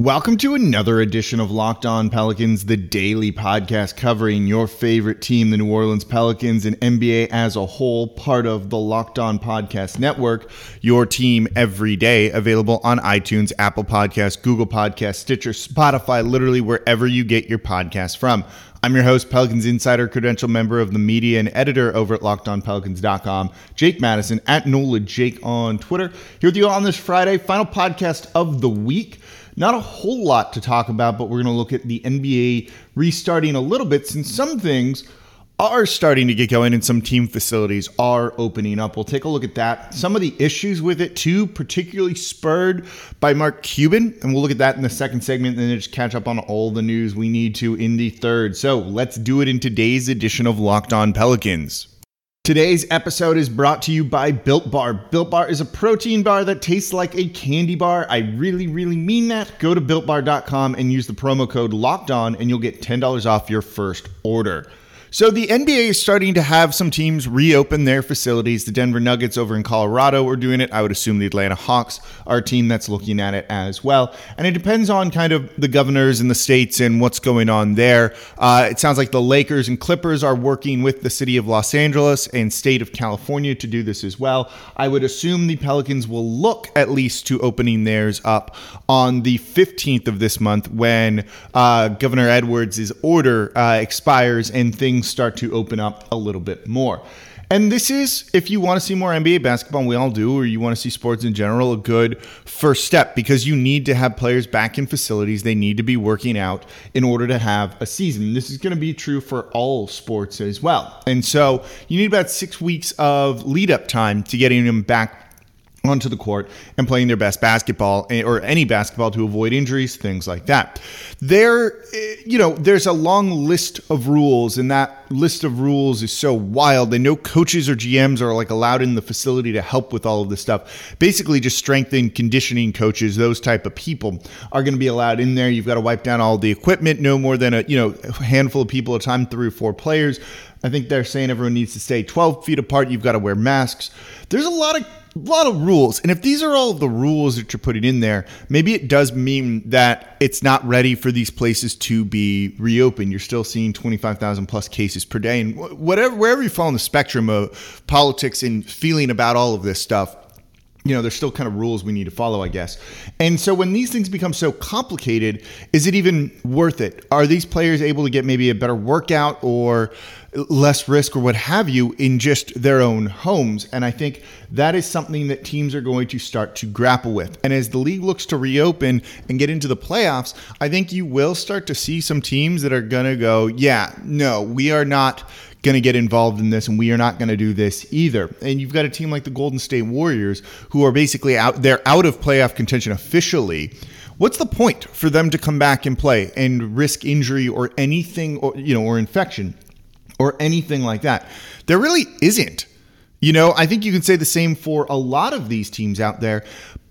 Welcome to another edition of Locked On Pelicans, the daily podcast covering your favorite team, the New Orleans Pelicans, and NBA as a whole, part of the Locked On Podcast Network. Your team every day, available on iTunes, Apple Podcasts, Google Podcasts, Stitcher, Spotify, literally wherever you get your podcast from. I'm your host, Pelicans Insider, credential member of the media and editor over at LockedOnPelicans.com, Jake Madison at NOLA Jake on Twitter. Here with you on this Friday, final podcast of the week. Not a whole lot to talk about, but we're going to look at the NBA restarting a little bit since some things are starting to get going and some team facilities are opening up. We'll take a look at that. Some of the issues with it, too, particularly spurred by Mark Cuban. And we'll look at that in the second segment and then just catch up on all the news we need to in the third. So let's do it in today's edition of Locked On Pelicans. Today's episode is brought to you by Built Bar. Built Bar is a protein bar that tastes like a candy bar. I really, really mean that. Go to builtbar.com and use the promo code locked on, and you'll get $10 off your first order. So the NBA is starting to have some teams reopen their facilities. The Denver Nuggets over in Colorado are doing it. I would assume the Atlanta Hawks are a team that's looking at it as well. And it depends on kind of the governors and the states and what's going on there. Uh, it sounds like the Lakers and Clippers are working with the city of Los Angeles and state of California to do this as well. I would assume the Pelicans will look at least to opening theirs up on the 15th of this month when uh, Governor Edwards' order uh, expires and things things start to open up a little bit more. And this is, if you want to see more NBA basketball, we all do, or you want to see sports in general, a good first step because you need to have players back in facilities. They need to be working out in order to have a season. This is going to be true for all sports as well. And so you need about six weeks of lead up time to getting them back onto the court and playing their best basketball eh, or any basketball to avoid injuries, things like that. There, eh, you know, there's a long list of rules, and that list of rules is so wild. And no coaches or GMs are like allowed in the facility to help with all of this stuff. Basically, just strength and conditioning coaches, those type of people, are going to be allowed in there. You've got to wipe down all the equipment, no more than a you know a handful of people at a time, three or four players. I think they're saying everyone needs to stay 12 feet apart. You've got to wear masks. There's a lot of a lot of rules. And if these are all the rules that you're putting in there, maybe it does mean that it's not ready for these places to be reopened. You're still seeing 25,000 plus cases per day. And whatever, wherever you fall on the spectrum of politics and feeling about all of this stuff, you know, there's still kind of rules we need to follow, I guess. And so when these things become so complicated, is it even worth it? Are these players able to get maybe a better workout or less risk or what have you in just their own homes? And I think that is something that teams are going to start to grapple with. And as the league looks to reopen and get into the playoffs, I think you will start to see some teams that are going to go, yeah, no, we are not going to get involved in this and we are not going to do this either. And you've got a team like the Golden State Warriors who are basically out they're out of playoff contention officially. What's the point for them to come back and play and risk injury or anything or you know or infection or anything like that? There really isn't. You know, I think you can say the same for a lot of these teams out there,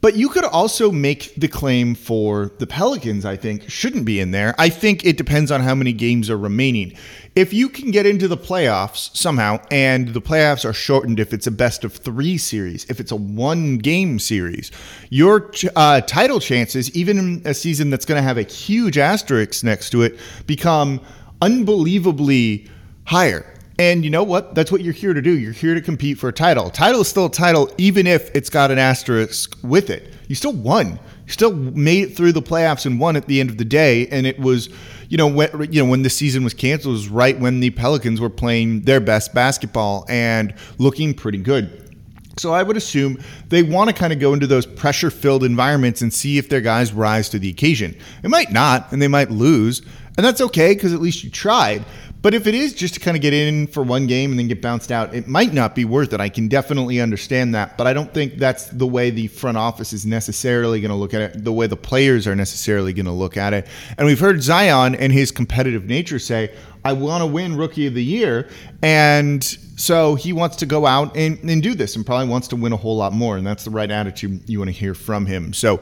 but you could also make the claim for the Pelicans, I think, shouldn't be in there. I think it depends on how many games are remaining. If you can get into the playoffs somehow, and the playoffs are shortened if it's a best of three series, if it's a one game series, your uh, title chances, even in a season that's going to have a huge asterisk next to it, become unbelievably higher. And you know what? That's what you're here to do. You're here to compete for a title. Title is still a title, even if it's got an asterisk with it. You still won. You still made it through the playoffs and won at the end of the day. And it was, you know, when you know when the season was canceled, it was right when the Pelicans were playing their best basketball and looking pretty good. So I would assume they want to kind of go into those pressure filled environments and see if their guys rise to the occasion. It might not, and they might lose, and that's okay because at least you tried. But if it is just to kind of get in for one game and then get bounced out, it might not be worth it. I can definitely understand that. But I don't think that's the way the front office is necessarily going to look at it, the way the players are necessarily going to look at it. And we've heard Zion and his competitive nature say, I want to win rookie of the year. And so he wants to go out and, and do this and probably wants to win a whole lot more. And that's the right attitude you want to hear from him. So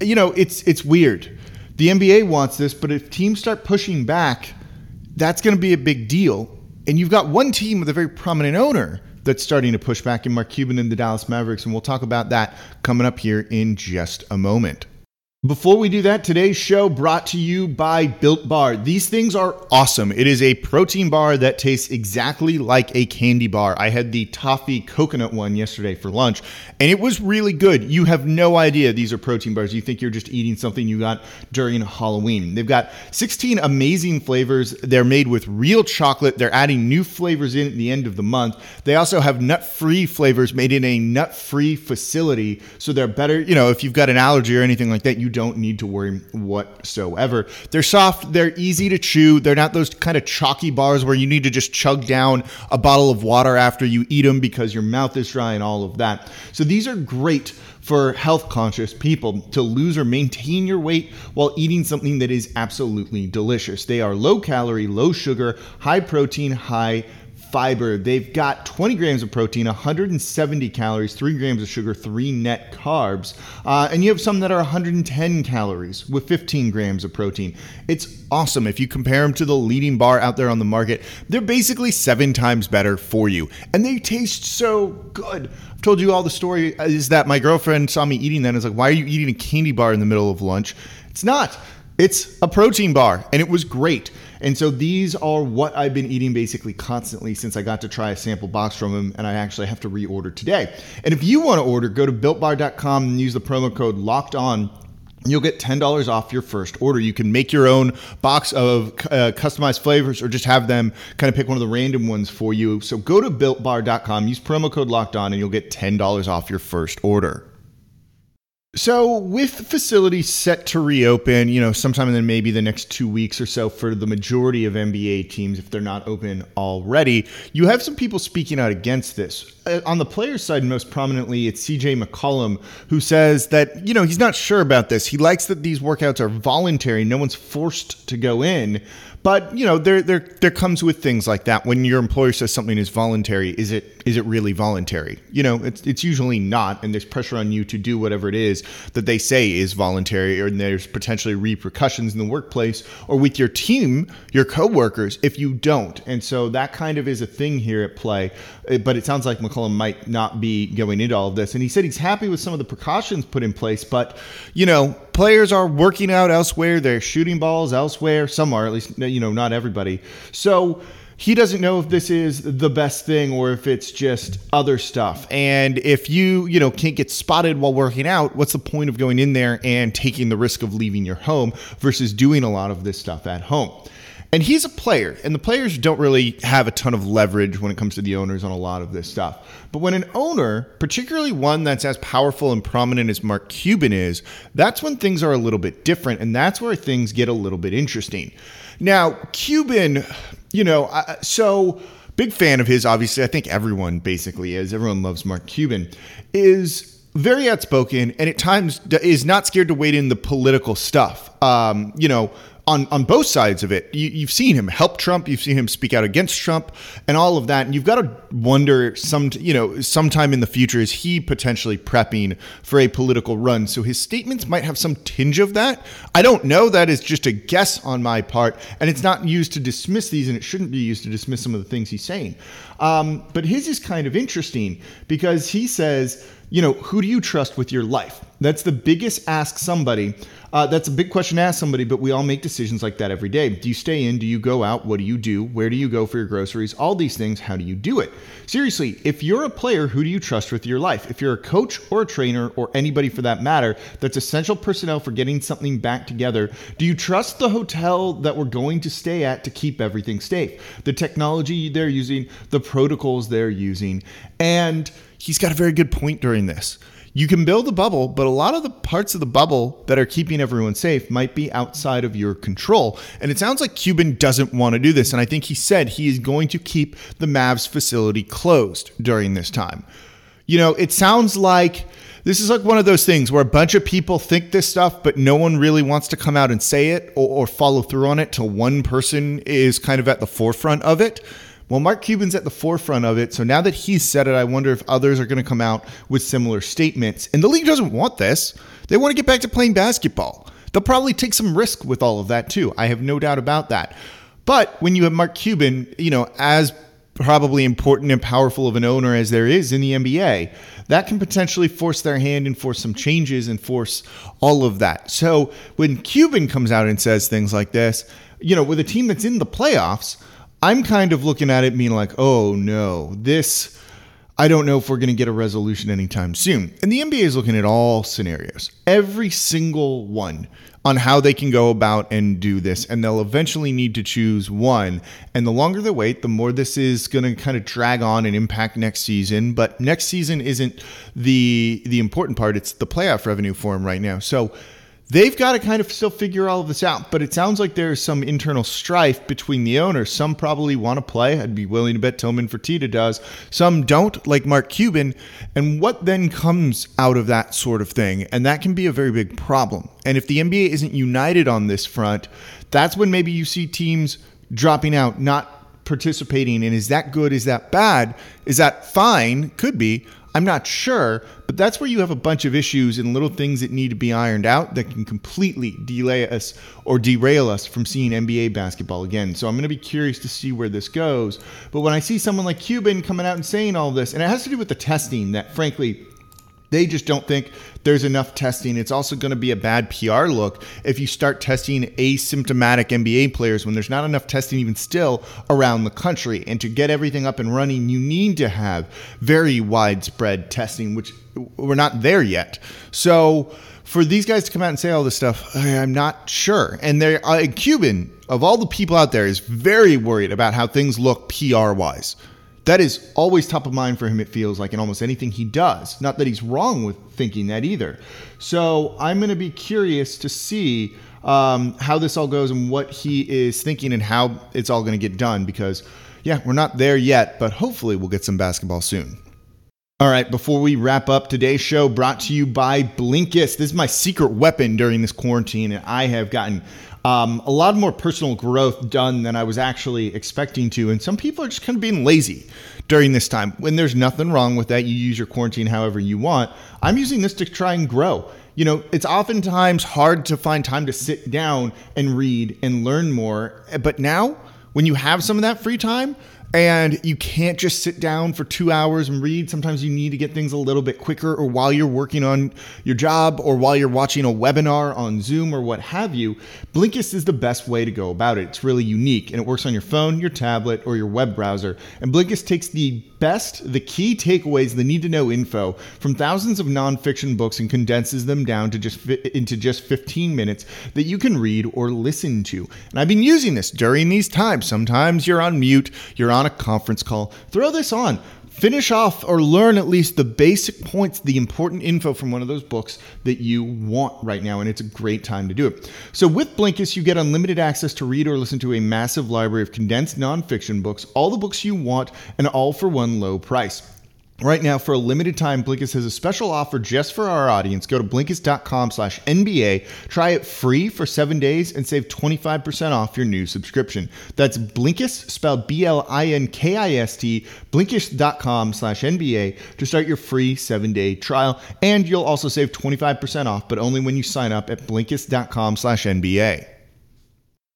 you know, it's it's weird. The NBA wants this, but if teams start pushing back, that's going to be a big deal. And you've got one team with a very prominent owner that's starting to push back in Mark Cuban and the Dallas Mavericks, and we'll talk about that coming up here in just a moment. Before we do that, today's show brought to you by Built Bar. These things are awesome. It is a protein bar that tastes exactly like a candy bar. I had the toffee coconut one yesterday for lunch, and it was really good. You have no idea these are protein bars. You think you're just eating something you got during Halloween. They've got 16 amazing flavors. They're made with real chocolate. They're adding new flavors in at the end of the month. They also have nut-free flavors made in a nut-free facility, so they're better, you know, if you've got an allergy or anything like that, you don't need to worry whatsoever. They're soft, they're easy to chew. They're not those kind of chalky bars where you need to just chug down a bottle of water after you eat them because your mouth is dry and all of that. So these are great for health conscious people to lose or maintain your weight while eating something that is absolutely delicious. They are low calorie, low sugar, high protein, high fiber. They've got 20 grams of protein, 170 calories, 3 grams of sugar, 3 net carbs. Uh, and you have some that are 110 calories with 15 grams of protein. It's awesome. If you compare them to the leading bar out there on the market, they're basically seven times better for you. And they taste so good. I've told you all the story is that my girlfriend saw me eating that and was like, Why are you eating a candy bar in the middle of lunch? It's not. It's a protein bar, and it was great. And so these are what I've been eating basically constantly since I got to try a sample box from them, and I actually have to reorder today. And if you want to order, go to builtbar.com and use the promo code locked on you'll get $10 off your first order. You can make your own box of uh, customized flavors or just have them kind of pick one of the random ones for you. So go to builtbar.com, use promo code locked on, and you'll get $10 off your first order. So, with facilities set to reopen, you know, sometime in maybe the next two weeks or so for the majority of NBA teams, if they're not open already, you have some people speaking out against this. Uh, on the players' side, most prominently, it's CJ McCollum, who says that, you know, he's not sure about this. He likes that these workouts are voluntary, no one's forced to go in. But you know, there there there comes with things like that. When your employer says something is voluntary, is it is it really voluntary? You know, it's it's usually not, and there's pressure on you to do whatever it is that they say is voluntary, or there's potentially repercussions in the workplace or with your team, your coworkers, if you don't. And so that kind of is a thing here at play. Uh, but it sounds like McCollum might not be going into all of this, and he said he's happy with some of the precautions put in place, but you know, players are working out elsewhere. They're shooting balls elsewhere. Some are, at least, you know, not everybody. So he doesn't know if this is the best thing or if it's just other stuff. And if you, you know, can't get spotted while working out, what's the point of going in there and taking the risk of leaving your home versus doing a lot of this stuff at home? And he's a player, and the players don't really have a ton of leverage when it comes to the owners on a lot of this stuff. But when an owner, particularly one that's as powerful and prominent as Mark Cuban is, that's when things are a little bit different, and that's where things get a little bit interesting. Now, Cuban, you know, so big fan of his, obviously. I think everyone basically is. Everyone loves Mark Cuban. Is very outspoken and at times is not scared to wade in the political stuff. Um, you know, on on both sides of it. You, have seen him help Trump, you've seen him speak out against Trump, and all of that. And you've got to wonder some, you know, sometime in the future is he potentially prepping for a political run? So his statements might have some tinge of that. I don't know. That is just a guess on my part, and it's not used to dismiss these, and it shouldn't be used to dismiss some of the things he's saying. Um, but his is kind of interesting because he says you know, who do you trust with your life? That's the biggest ask somebody. Uh, that's a big question to ask somebody, but we all make decisions like that every day. Do you stay in? Do you go out? What do you do? Where do you go for your groceries? All these things, how do you do it? Seriously, if you're a player, who do you trust with your life? If you're a coach or a trainer or anybody for that matter that's essential personnel for getting something back together, do you trust the hotel that we're going to stay at to keep everything safe? The technology they're using, the protocols they're using, and he's got a very good point during this. You can build a bubble, but a lot of the parts of the bubble that are keeping everyone safe might be outside of your control. And it sounds like Cuban doesn't want to do this. And I think he said he is going to keep the Mavs facility closed during this time. You know, it sounds like this is like one of those things where a bunch of people think this stuff, but no one really wants to come out and say it or, or follow through on it till one person is kind of at the forefront of it. Well, Mark Cuban's at the forefront of it. So now that he's said it, I wonder if others are going to come out with similar statements. And the league doesn't want this. They want to get back to playing basketball. They'll probably take some risk with all of that too. I have no doubt about that. But when you have Mark Cuban, you know, as probably important and powerful of an owner as there is in the NBA, that can potentially force their hand and force some changes and force all of that. So when Cuban comes out and says things like this, you know, with a team that's in the playoffs, I'm kind of looking at it being like, oh no, this, I don't know if we're going to get a resolution anytime soon. And the NBA is looking at all scenarios, every single one on how they can go about and do this. And they'll eventually need to choose one. And the longer they wait, the more this is going to kind of drag on and impact next season. But next season isn't the the important part. It's the playoff revenue for them right now. So they've got to kind of still figure all of this out. But it sounds like there's some internal strife between the owners. Some probably want to play. I'd be willing to bet Tillman Fertitta does. Some don't, like Mark Cuban. And what then comes out of that sort of thing? And that can be a very big problem. And if the NBA isn't united on this front, that's when maybe you see teams dropping out, not participating. And is that good? Is that bad? Is that fine? Could be. I'm not sure, but that's where you have a bunch of issues and little things that need to be ironed out that can completely delay us or derail us from seeing NBA basketball again. So I'm going to be curious to see where this goes. But when I see someone like Cuban coming out and saying all this, and it has to do with the testing that, frankly, they just don't think there's enough testing. It's also going to be a bad PR look if you start testing asymptomatic NBA players when there's not enough testing even still around the country. And to get everything up and running, you need to have very widespread testing, which we're not there yet. So for these guys to come out and say all this stuff, I'm not sure. And they're uh, Cuban of all the people out there is very worried about how things look PR wise that is always top of mind for him, it feels like, in almost anything he does. Not that he's wrong with thinking that either. So I'm going to be curious to see um, how this all goes and what he is thinking and how it's all going to get done because, yeah, we're not there yet, but hopefully we'll get some basketball soon. All right, before we wrap up today's show, brought to you by Blinkist. This is my secret weapon during this quarantine, and I have gotten um, a lot more personal growth done than I was actually expecting to. And some people are just kind of being lazy during this time. When there's nothing wrong with that, you use your quarantine however you want. I'm using this to try and grow. You know, it's oftentimes hard to find time to sit down and read and learn more. But now, when you have some of that free time, and you can't just sit down for two hours and read. Sometimes you need to get things a little bit quicker, or while you're working on your job, or while you're watching a webinar on Zoom, or what have you. Blinkist is the best way to go about it. It's really unique, and it works on your phone, your tablet, or your web browser. And Blinkist takes the best, the key takeaways, the need to know info from thousands of nonfiction books and condenses them down to just fit into just 15 minutes that you can read or listen to. And I've been using this during these times. Sometimes you're on mute, you're on a conference call. Throw this on finish off or learn at least the basic points, the important info from one of those books that you want right now. And it's a great time to do it. So, with Blinkist, you get unlimited access to read or listen to a massive library of condensed nonfiction books, all the books you want, and all for one low price. Right now, for a limited time, Blinkist has a special offer just for our audience. Go to Blinkist.com slash NBA, try it free for seven days, and save 25% off your new subscription. That's Blinkist, spelled B-L-I-N-K-I-S-T, Blinkist.com slash NBA to start your free seven-day trial. And you'll also save 25% off, but only when you sign up at Blinkist.com slash NBA.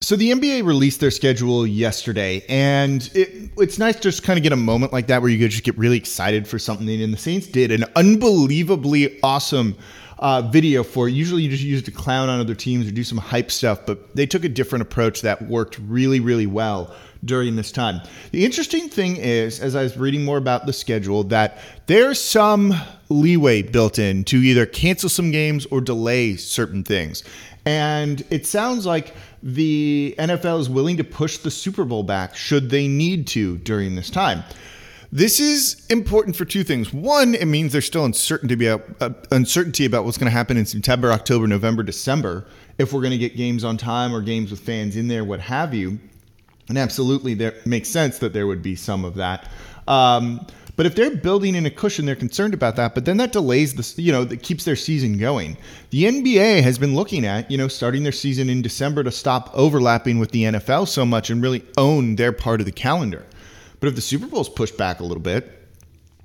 So the NBA released their schedule yesterday, and it, it's nice to just kind of get a moment like that where you just get really excited for something. And the Saints did an unbelievably awesome uh, video for it. Usually you just use it to clown on other teams or do some hype stuff, but they took a different approach that worked really, really well during this time. The interesting thing is, as I was reading more about the schedule, that there's some leeway built in to either cancel some games or delay certain things. And it sounds like the NFL is willing to push the Super Bowl back should they need to during this time. This is important for two things. One, it means there's still uncertainty about, uh, uncertainty about what's going to happen in September, October, November, December, if we're going to get games on time or games with fans in there, what have you. And absolutely, there makes sense that there would be some of that. Um, but if they're building in a cushion, they're concerned about that. But then that delays the, you know, that keeps their season going. The NBA has been looking at, you know, starting their season in December to stop overlapping with the NFL so much and really own their part of the calendar. But if the Super Bowl's pushed back a little bit,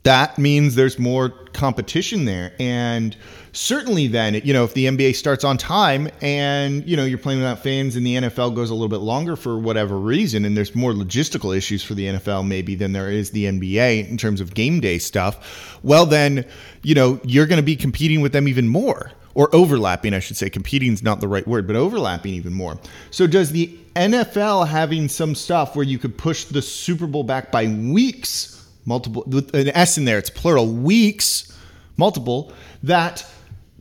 that means there's more competition there. And certainly then, you know, if the NBA starts on time and, you know, you're playing without fans and the NFL goes a little bit longer for whatever reason, and there's more logistical issues for the NFL maybe than there is the NBA in terms of game day stuff, well, then, you know, you're going to be competing with them even more. Or overlapping, I should say. Competing is not the right word, but overlapping even more. So, does the NFL having some stuff where you could push the Super Bowl back by weeks multiple with an S in there, it's plural weeks, multiple, that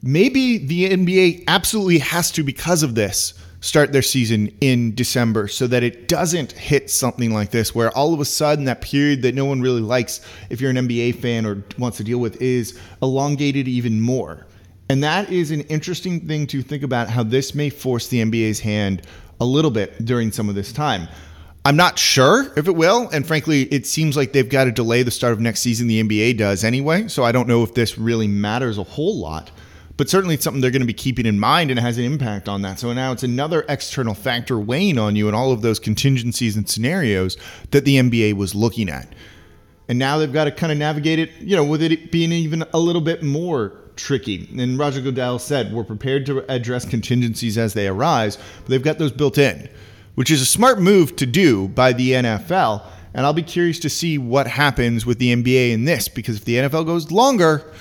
maybe the NBA absolutely has to, because of this, start their season in December so that it doesn't hit something like this, where all of a sudden that period that no one really likes, if you're an NBA fan or wants to deal with, is elongated even more. And that is an interesting thing to think about how this may force the NBA's hand a little bit during some of this time. I'm not sure if it will. And frankly, it seems like they've got to delay the start of next season. The NBA does anyway. So I don't know if this really matters a whole lot. But certainly it's something they're going to be keeping in mind and it has an impact on that. So now it's another external factor weighing on you and all of those contingencies and scenarios that the NBA was looking at. And now they've got to kind of navigate it, you know, with it being even a little bit more tricky. And Roger Goodell said, we're prepared to address contingencies as they arise, but they've got those built in which is a smart move to do by the NFL. And I'll be curious to see what happens with the NBA in this because if the NFL goes longer,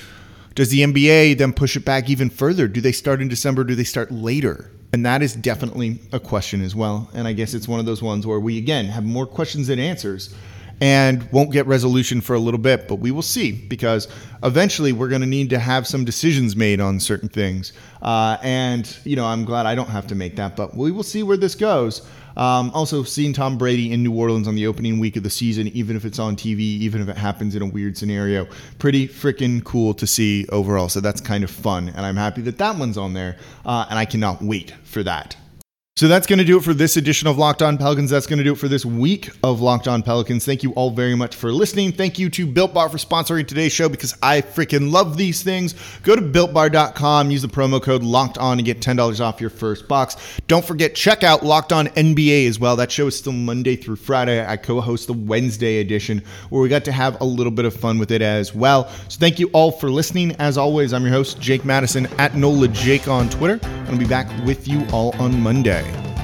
does the NBA then push it back even further? Do they start in December? Do they start later? And that is definitely a question as well. And I guess it's one of those ones where we, again, have more questions than answers and won't get resolution for a little bit, but we will see because eventually we're going to need to have some decisions made on certain things. Uh, and, you know, I'm glad I don't have to make that, but we will see where this goes. Um, also, seeing Tom Brady in New Orleans on the opening week of the season, even if it's on TV, even if it happens in a weird scenario, pretty freaking cool to see overall. So that's kind of fun. And I'm happy that that one's on there. Uh, and I cannot wait for that. So that's going to do it for this edition of Locked On Pelicans. That's going to do it for this week of Locked On Pelicans. Thank you all very much for listening. Thank you to Built Bar for sponsoring today's show because I freaking love these things. Go to builtbar.com, use the promo code Locked On and get $10 off your first box. Don't forget, check out Locked On NBA as well. That show is still Monday through Friday. I co host the Wednesday edition where we got to have a little bit of fun with it as well. So thank you all for listening. As always, I'm your host, Jake Madison at NOLA Jake on Twitter. I'll be back with you all on Monday. Bye.